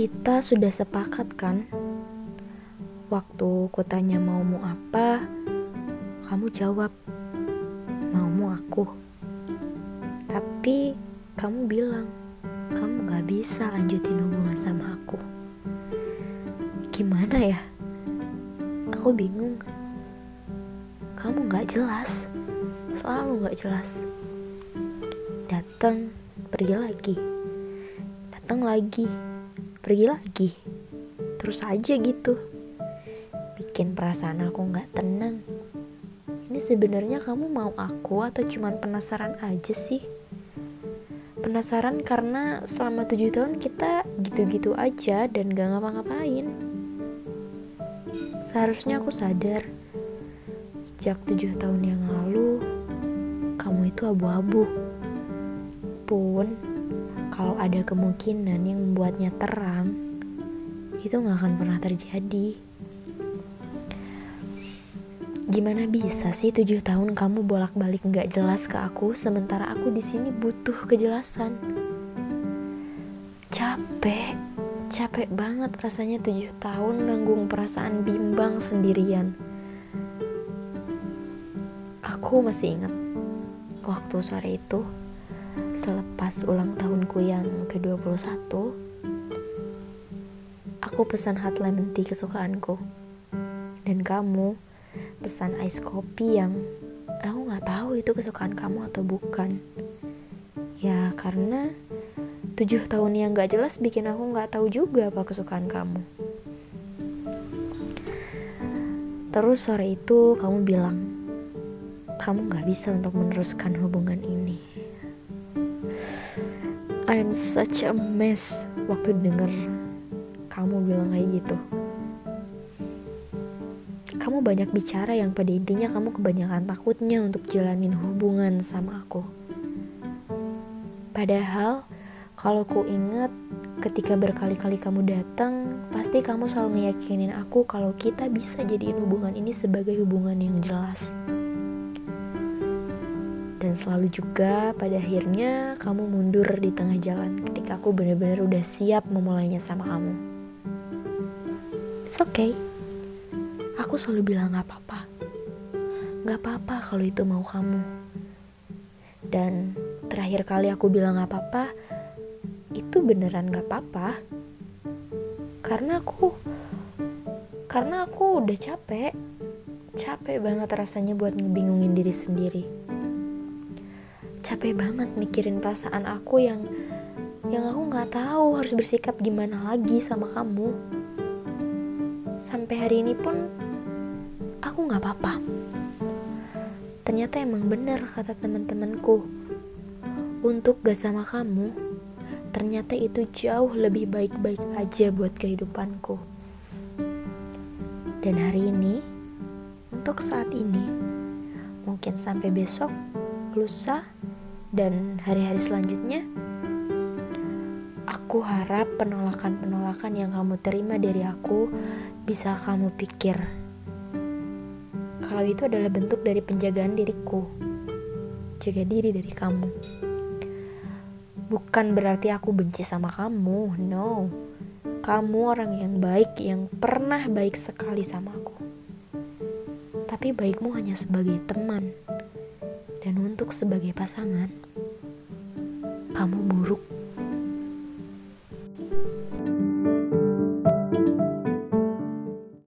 Kita sudah sepakat kan? Waktu ku tanya maumu apa, kamu jawab, maumu aku. Tapi kamu bilang, kamu gak bisa lanjutin hubungan sama aku. Gimana ya? Aku bingung. Kamu gak jelas, selalu gak jelas. Datang, pergi lagi. Datang lagi, pergi lagi. Terus aja gitu. Bikin perasaan aku gak tenang. Ini sebenarnya kamu mau aku atau cuman penasaran aja sih? Penasaran karena selama tujuh tahun kita gitu-gitu aja dan gak ngapa-ngapain. Seharusnya aku sadar, sejak tujuh tahun yang lalu, kamu itu abu-abu. Pun, kalau ada kemungkinan yang membuatnya terang, itu gak akan pernah terjadi. Gimana bisa sih tujuh tahun kamu bolak-balik nggak jelas ke aku, sementara aku di sini butuh kejelasan. Capek, capek banget rasanya tujuh tahun nanggung perasaan bimbang sendirian. Aku masih ingat waktu sore itu, selepas ulang tahunku yang ke-21, aku pesan hot lemon tea kesukaanku. Dan kamu pesan ice kopi yang aku nggak tahu itu kesukaan kamu atau bukan. Ya karena tujuh tahun yang nggak jelas bikin aku nggak tahu juga apa kesukaan kamu. Terus sore itu kamu bilang kamu nggak bisa untuk meneruskan hubungan ini I'm such a mess waktu denger kamu bilang kayak gitu kamu banyak bicara yang pada intinya kamu kebanyakan takutnya untuk jalanin hubungan sama aku. Padahal, kalau ku inget ketika berkali-kali kamu datang, pasti kamu selalu ngeyakinin aku kalau kita bisa jadiin hubungan ini sebagai hubungan yang jelas. Dan selalu juga pada akhirnya kamu mundur di tengah jalan ketika aku benar-benar udah siap memulainya sama kamu. It's okay aku selalu bilang gak apa-apa. Gak apa-apa kalau itu mau kamu. Dan terakhir kali aku bilang gak apa-apa, itu beneran gak apa-apa. Karena aku, karena aku udah capek. Capek banget rasanya buat ngebingungin diri sendiri. Capek banget mikirin perasaan aku yang yang aku nggak tahu harus bersikap gimana lagi sama kamu. Sampai hari ini pun aku nggak apa-apa. Ternyata emang bener kata teman-temanku. Untuk gak sama kamu, ternyata itu jauh lebih baik-baik aja buat kehidupanku. Dan hari ini, untuk saat ini, mungkin sampai besok, lusa, dan hari-hari selanjutnya, aku harap penolakan-penolakan yang kamu terima dari aku bisa kamu pikir kalau itu adalah bentuk dari penjagaan diriku. Jaga diri dari kamu. Bukan berarti aku benci sama kamu, no. Kamu orang yang baik, yang pernah baik sekali sama aku. Tapi baikmu hanya sebagai teman. Dan untuk sebagai pasangan, kamu buruk.